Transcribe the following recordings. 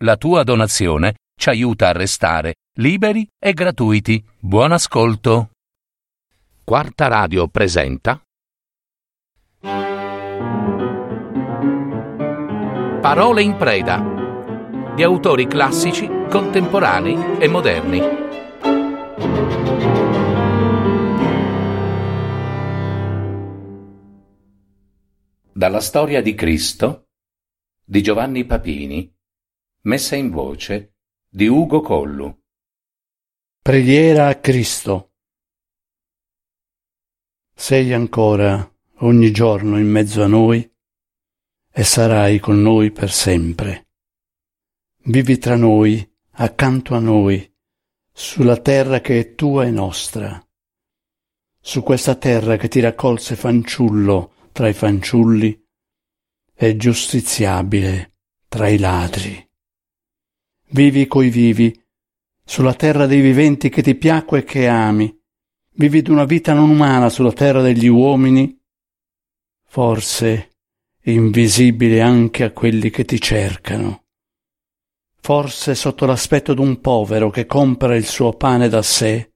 La tua donazione ci aiuta a restare liberi e gratuiti. Buon ascolto. Quarta Radio presenta Parole in preda di autori classici, contemporanei e moderni. Dalla storia di Cristo di Giovanni Papini Messa in voce di Ugo Collu. Preghiera a Cristo. Sei ancora ogni giorno in mezzo a noi e sarai con noi per sempre. Vivi tra noi, accanto a noi, sulla terra che è tua e nostra, su questa terra che ti raccolse fanciullo tra i fanciulli e giustiziabile tra i ladri. Vivi coi vivi, sulla terra dei viventi che ti piacque e che ami. Vivi d'una vita non umana sulla terra degli uomini, forse invisibile anche a quelli che ti cercano. Forse sotto l'aspetto d'un povero che compra il suo pane da sé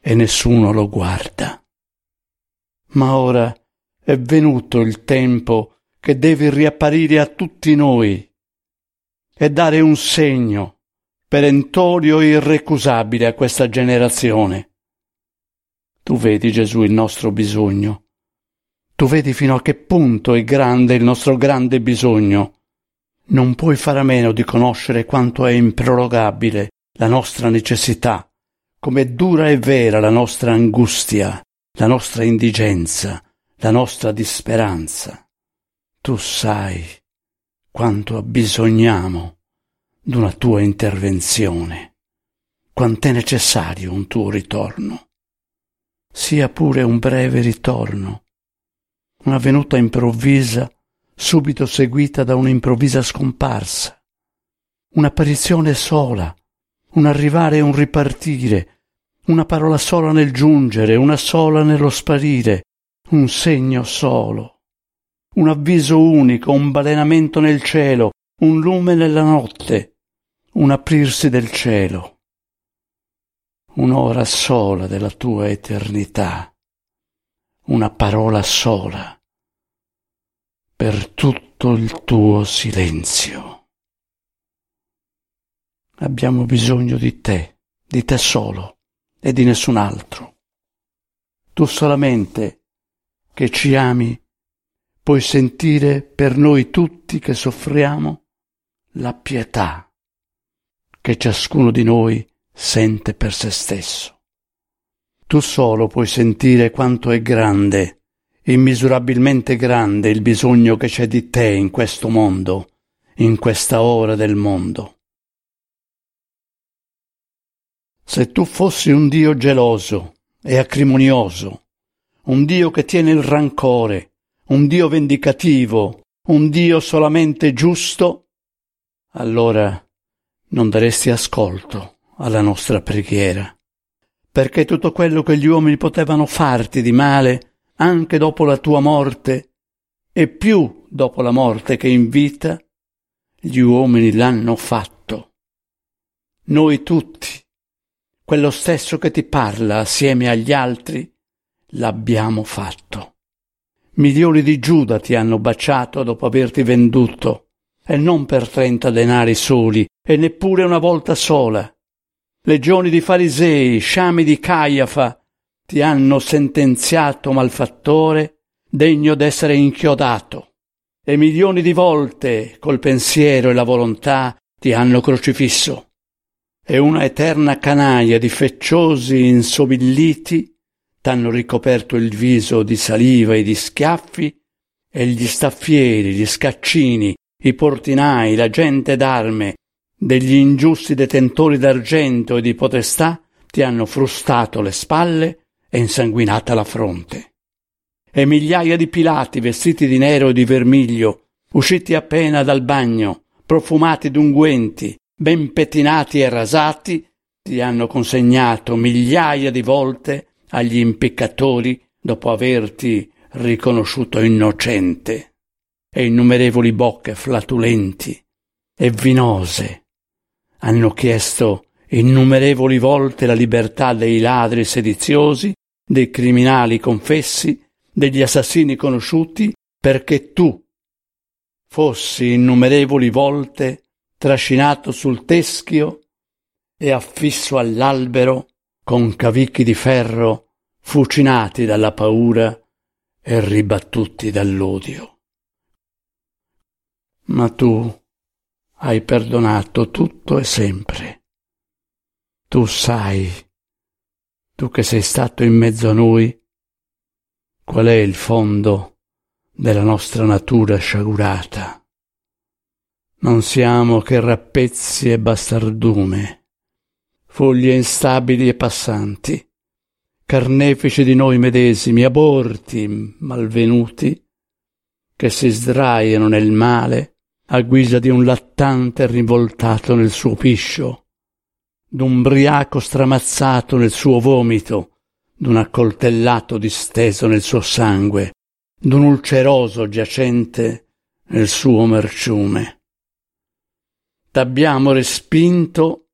e nessuno lo guarda. Ma ora è venuto il tempo che devi riapparire a tutti noi e dare un segno perentorio e irrecusabile a questa generazione. Tu vedi, Gesù, il nostro bisogno. Tu vedi fino a che punto è grande il nostro grande bisogno. Non puoi fare a meno di conoscere quanto è improrogabile la nostra necessità, com'è dura e vera la nostra angustia, la nostra indigenza, la nostra disperanza. Tu sai quanto abbisogniamo d'una tua intervenzione, quant'è necessario un tuo ritorno, sia pure un breve ritorno, una venuta improvvisa subito seguita da un'improvvisa scomparsa, un'apparizione sola, un arrivare e un ripartire, una parola sola nel giungere, una sola nello sparire, un segno solo un avviso unico, un balenamento nel cielo, un lume nella notte, un aprirsi del cielo, un'ora sola della tua eternità, una parola sola per tutto il tuo silenzio. Abbiamo bisogno di te, di te solo e di nessun altro. Tu solamente che ci ami puoi sentire per noi tutti che soffriamo la pietà che ciascuno di noi sente per se stesso. Tu solo puoi sentire quanto è grande, immisurabilmente grande il bisogno che c'è di te in questo mondo, in questa ora del mondo. Se tu fossi un Dio geloso e acrimonioso, un Dio che tiene il rancore, un Dio vendicativo, un Dio solamente giusto, allora non daresti ascolto alla nostra preghiera, perché tutto quello che gli uomini potevano farti di male, anche dopo la tua morte, e più dopo la morte che in vita, gli uomini l'hanno fatto. Noi tutti, quello stesso che ti parla assieme agli altri, l'abbiamo fatto. Milioni di Giuda ti hanno baciato dopo averti venduto, e non per trenta denari soli, e neppure una volta sola. Legioni di farisei, sciami di Caiafa, ti hanno sentenziato malfattore, degno d'essere inchiodato. E milioni di volte, col pensiero e la volontà, ti hanno crocifisso. E una eterna canaia di fecciosi insobilliti t'hanno ricoperto il viso di saliva e di schiaffi, e gli staffieri, gli scaccini, i portinai, la gente d'arme, degli ingiusti detentori d'argento e di potestà ti hanno frustato le spalle e insanguinata la fronte. E migliaia di pilati vestiti di nero e di vermiglio, usciti appena dal bagno, profumati d'unguenti, ben pettinati e rasati, ti hanno consegnato migliaia di volte agli impiccatori dopo averti riconosciuto innocente, e innumerevoli bocche flatulenti e vinose. Hanno chiesto innumerevoli volte la libertà dei ladri sediziosi, dei criminali confessi, degli assassini conosciuti, perché tu fossi innumerevoli volte trascinato sul teschio e affisso all'albero con cavicchi di ferro fucinati dalla paura e ribattuti dall'odio. Ma tu hai perdonato tutto e sempre. Tu sai, tu che sei stato in mezzo a noi, qual è il fondo della nostra natura sciagurata. Non siamo che rappezzi e bastardume, foglie instabili e passanti, carnefici di noi medesimi, aborti, malvenuti, che si sdraiano nel male a guisa di un lattante rivoltato nel suo piscio, d'un briaco stramazzato nel suo vomito, d'un accoltellato disteso nel suo sangue, d'un ulceroso giacente nel suo merciume. T'abbiamo respinto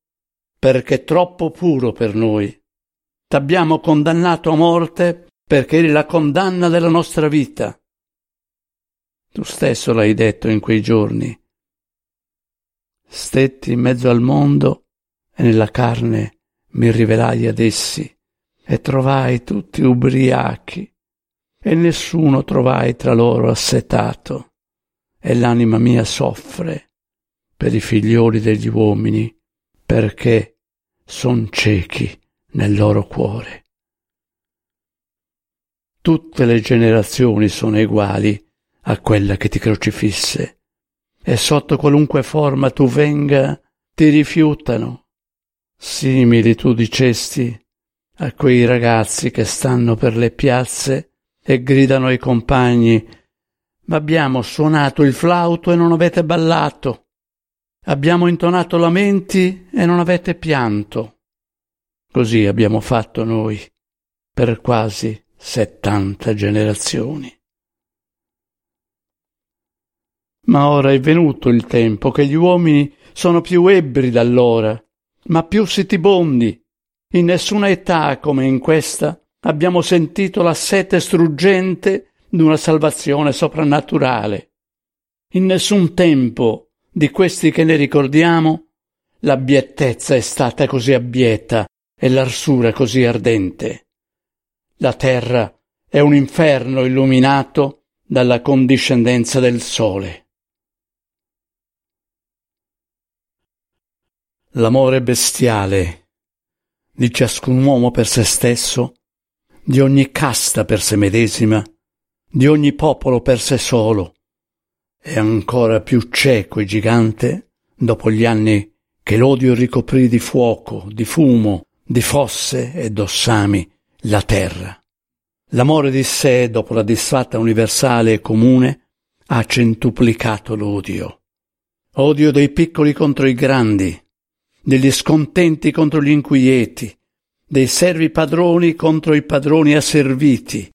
perché troppo puro per noi. T'abbiamo condannato a morte perché eri la condanna della nostra vita. Tu stesso l'hai detto in quei giorni. Stetti in mezzo al mondo e nella carne mi rivelai ad essi e trovai tutti ubriachi e nessuno trovai tra loro assetato e l'anima mia soffre per i figlioli degli uomini perché son ciechi nel loro cuore. Tutte le generazioni sono uguali a quella che ti crocifisse, e sotto qualunque forma tu venga, ti rifiutano. Simili tu dicesti a quei ragazzi che stanno per le piazze e gridano ai compagni Ma abbiamo suonato il flauto e non avete ballato. Abbiamo intonato lamenti e non avete pianto. Così abbiamo fatto noi per quasi settanta generazioni. Ma ora è venuto il tempo che gli uomini sono più ebbri d'allora, ma più sitibondi. In nessuna età come in questa abbiamo sentito la sete struggente d'una salvazione soprannaturale. In nessun tempo di questi che ne ricordiamo l'abiettezza è stata così abbieta e l'arsura così ardente. La terra è un inferno illuminato dalla condiscendenza del sole. L'amore bestiale di ciascun uomo per se stesso, di ogni casta per se medesima, di ogni popolo per se solo, è ancora più cieco e gigante dopo gli anni che l'odio ricoprì di fuoco, di fumo, di fosse e d'ossami la terra. L'amore di sé, dopo la disfatta universale e comune, ha centuplicato l'odio. Odio dei piccoli contro i grandi, degli scontenti contro gli inquieti, dei servi padroni contro i padroni asserviti,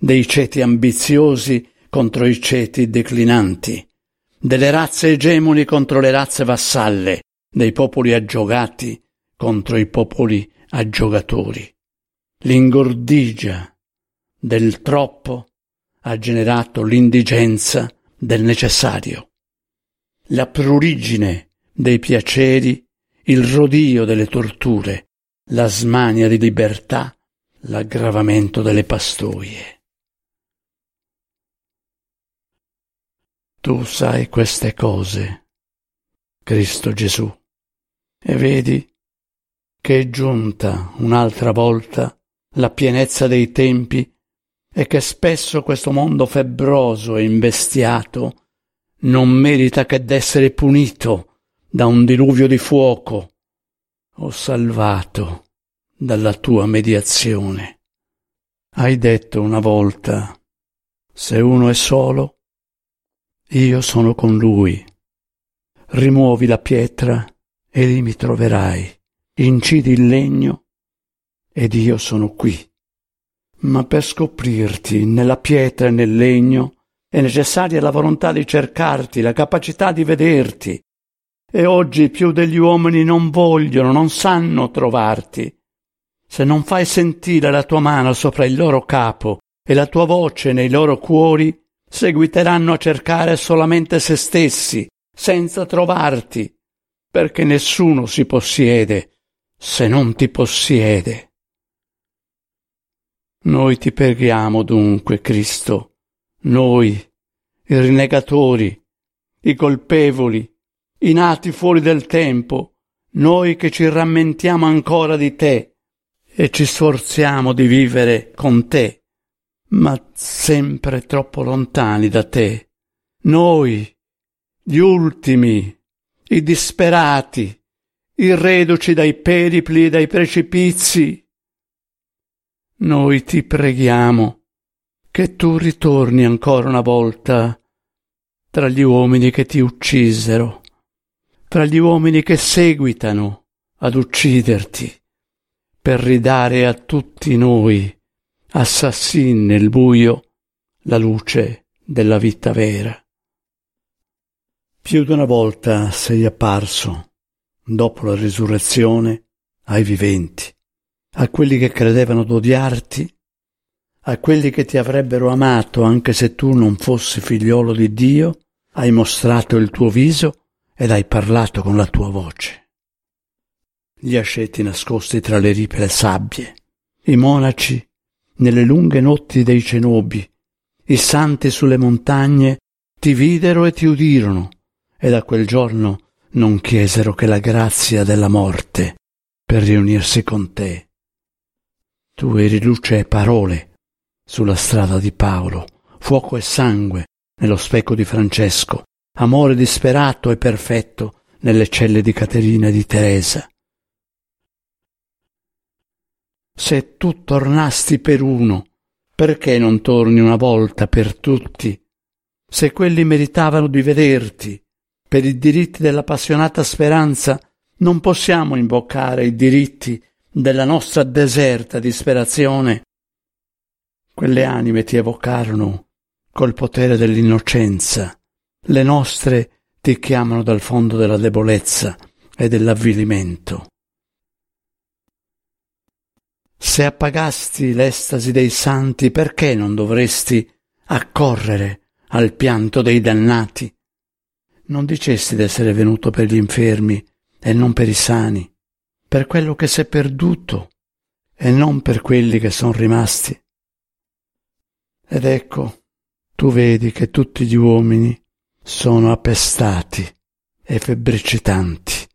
dei ceti ambiziosi contro i ceti declinanti, delle razze egemoni contro le razze vassalle, dei popoli aggiogati contro i popoli a giocatori. L'ingordigia del troppo ha generato l'indigenza del necessario. La prurigine dei piaceri, il rodio delle torture, la smania di libertà, l'aggravamento delle pastoie. Tu sai queste cose, Cristo Gesù, e vedi che è giunta un'altra volta la pienezza dei tempi e che spesso questo mondo febbroso e imbestiato non merita che d'essere punito da un diluvio di fuoco o salvato dalla tua mediazione. Hai detto una volta, se uno è solo, io sono con lui. Rimuovi la pietra e lì mi troverai incidi il legno ed io sono qui. Ma per scoprirti nella pietra e nel legno è necessaria la volontà di cercarti, la capacità di vederti. e oggi più degli uomini non vogliono, non sanno trovarti. Se non fai sentire la tua mano sopra il loro capo e la tua voce nei loro cuori, seguiteranno a cercare solamente se stessi, senza trovarti, perché nessuno si possiede se non ti possiede. Noi ti preghiamo dunque, Cristo, noi, i rinnegatori, i colpevoli, i nati fuori del tempo, noi che ci rammentiamo ancora di te e ci sforziamo di vivere con te, ma sempre troppo lontani da te. Noi, gli ultimi, i disperati, i reduci dai peripli e dai precipizi. Noi ti preghiamo che tu ritorni ancora una volta tra gli uomini che ti uccisero tra gli uomini che seguitano ad ucciderti, per ridare a tutti noi, assassini nel buio, la luce della vita vera. Più di una volta sei apparso, dopo la risurrezione, ai viventi, a quelli che credevano d'odiarti, a quelli che ti avrebbero amato anche se tu non fossi figliolo di Dio, hai mostrato il tuo viso ed hai parlato con la tua voce. Gli asceti nascosti tra le ripide sabbie, i monaci nelle lunghe notti dei cenobi, i santi sulle montagne ti videro e ti udirono, e da quel giorno non chiesero che la grazia della morte per riunirsi con te. Tu eri luce e parole sulla strada di Paolo, fuoco e sangue nello specchio di Francesco, amore disperato e perfetto nelle celle di Caterina e di Teresa. Se tu tornasti per uno, perché non torni una volta per tutti? Se quelli meritavano di vederti, per i diritti dell'appassionata speranza, non possiamo imboccare i diritti della nostra deserta disperazione. Quelle anime ti evocarono col potere dell'innocenza le nostre ti chiamano dal fondo della debolezza e dell'avvilimento. Se appagasti l'estasi dei santi, perché non dovresti accorrere al pianto dei dannati? Non dicesti d'essere venuto per gli infermi e non per i sani, per quello che s'è perduto e non per quelli che sono rimasti. Ed ecco, tu vedi che tutti gli uomini sono appestati e febbricitanti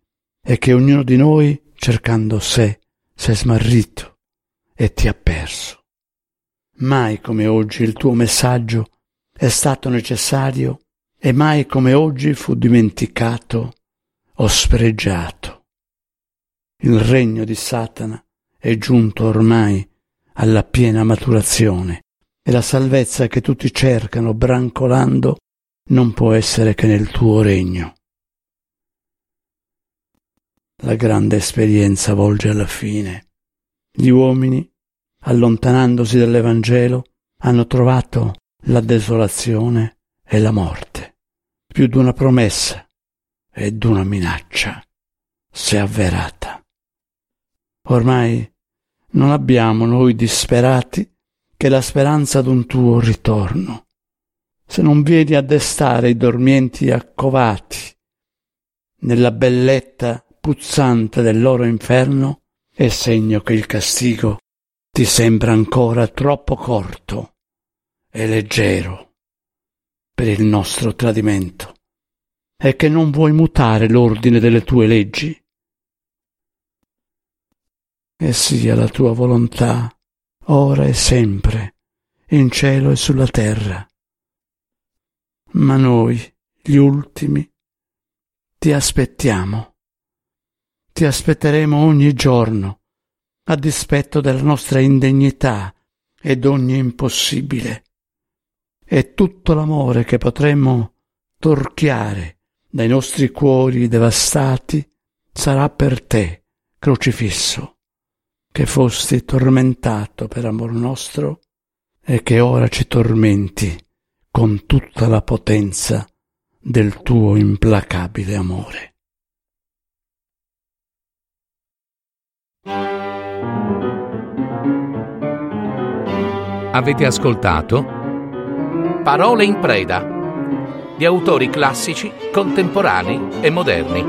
e che ognuno di noi, cercando sé, s'è smarrito e ti ha perso. Mai come oggi il tuo messaggio è stato necessario e mai come oggi fu dimenticato o spregiato. Il regno di Satana è giunto ormai alla piena maturazione e la salvezza che tutti cercano brancolando non può essere che nel tuo regno. La grande esperienza volge alla fine. Gli uomini, allontanandosi dall'Evangelo, hanno trovato la desolazione e la morte. Più d'una promessa e d'una minaccia è avverata. Ormai non abbiamo noi disperati che la speranza d'un tuo ritorno se non vieni a destare i dormienti accovati nella belletta puzzante del loro inferno, è segno che il castigo ti sembra ancora troppo corto e leggero per il nostro tradimento e che non vuoi mutare l'ordine delle tue leggi. E sia la tua volontà, ora e sempre, in cielo e sulla terra ma noi, gli ultimi, ti aspettiamo. Ti aspetteremo ogni giorno, a dispetto della nostra indegnità ed ogni impossibile è tutto l'amore che potremmo torchiare dai nostri cuori devastati sarà per te, crocifisso, che fosti tormentato per amor nostro e che ora ci tormenti con tutta la potenza del tuo implacabile amore. Avete ascoltato? Parole in preda di autori classici, contemporanei e moderni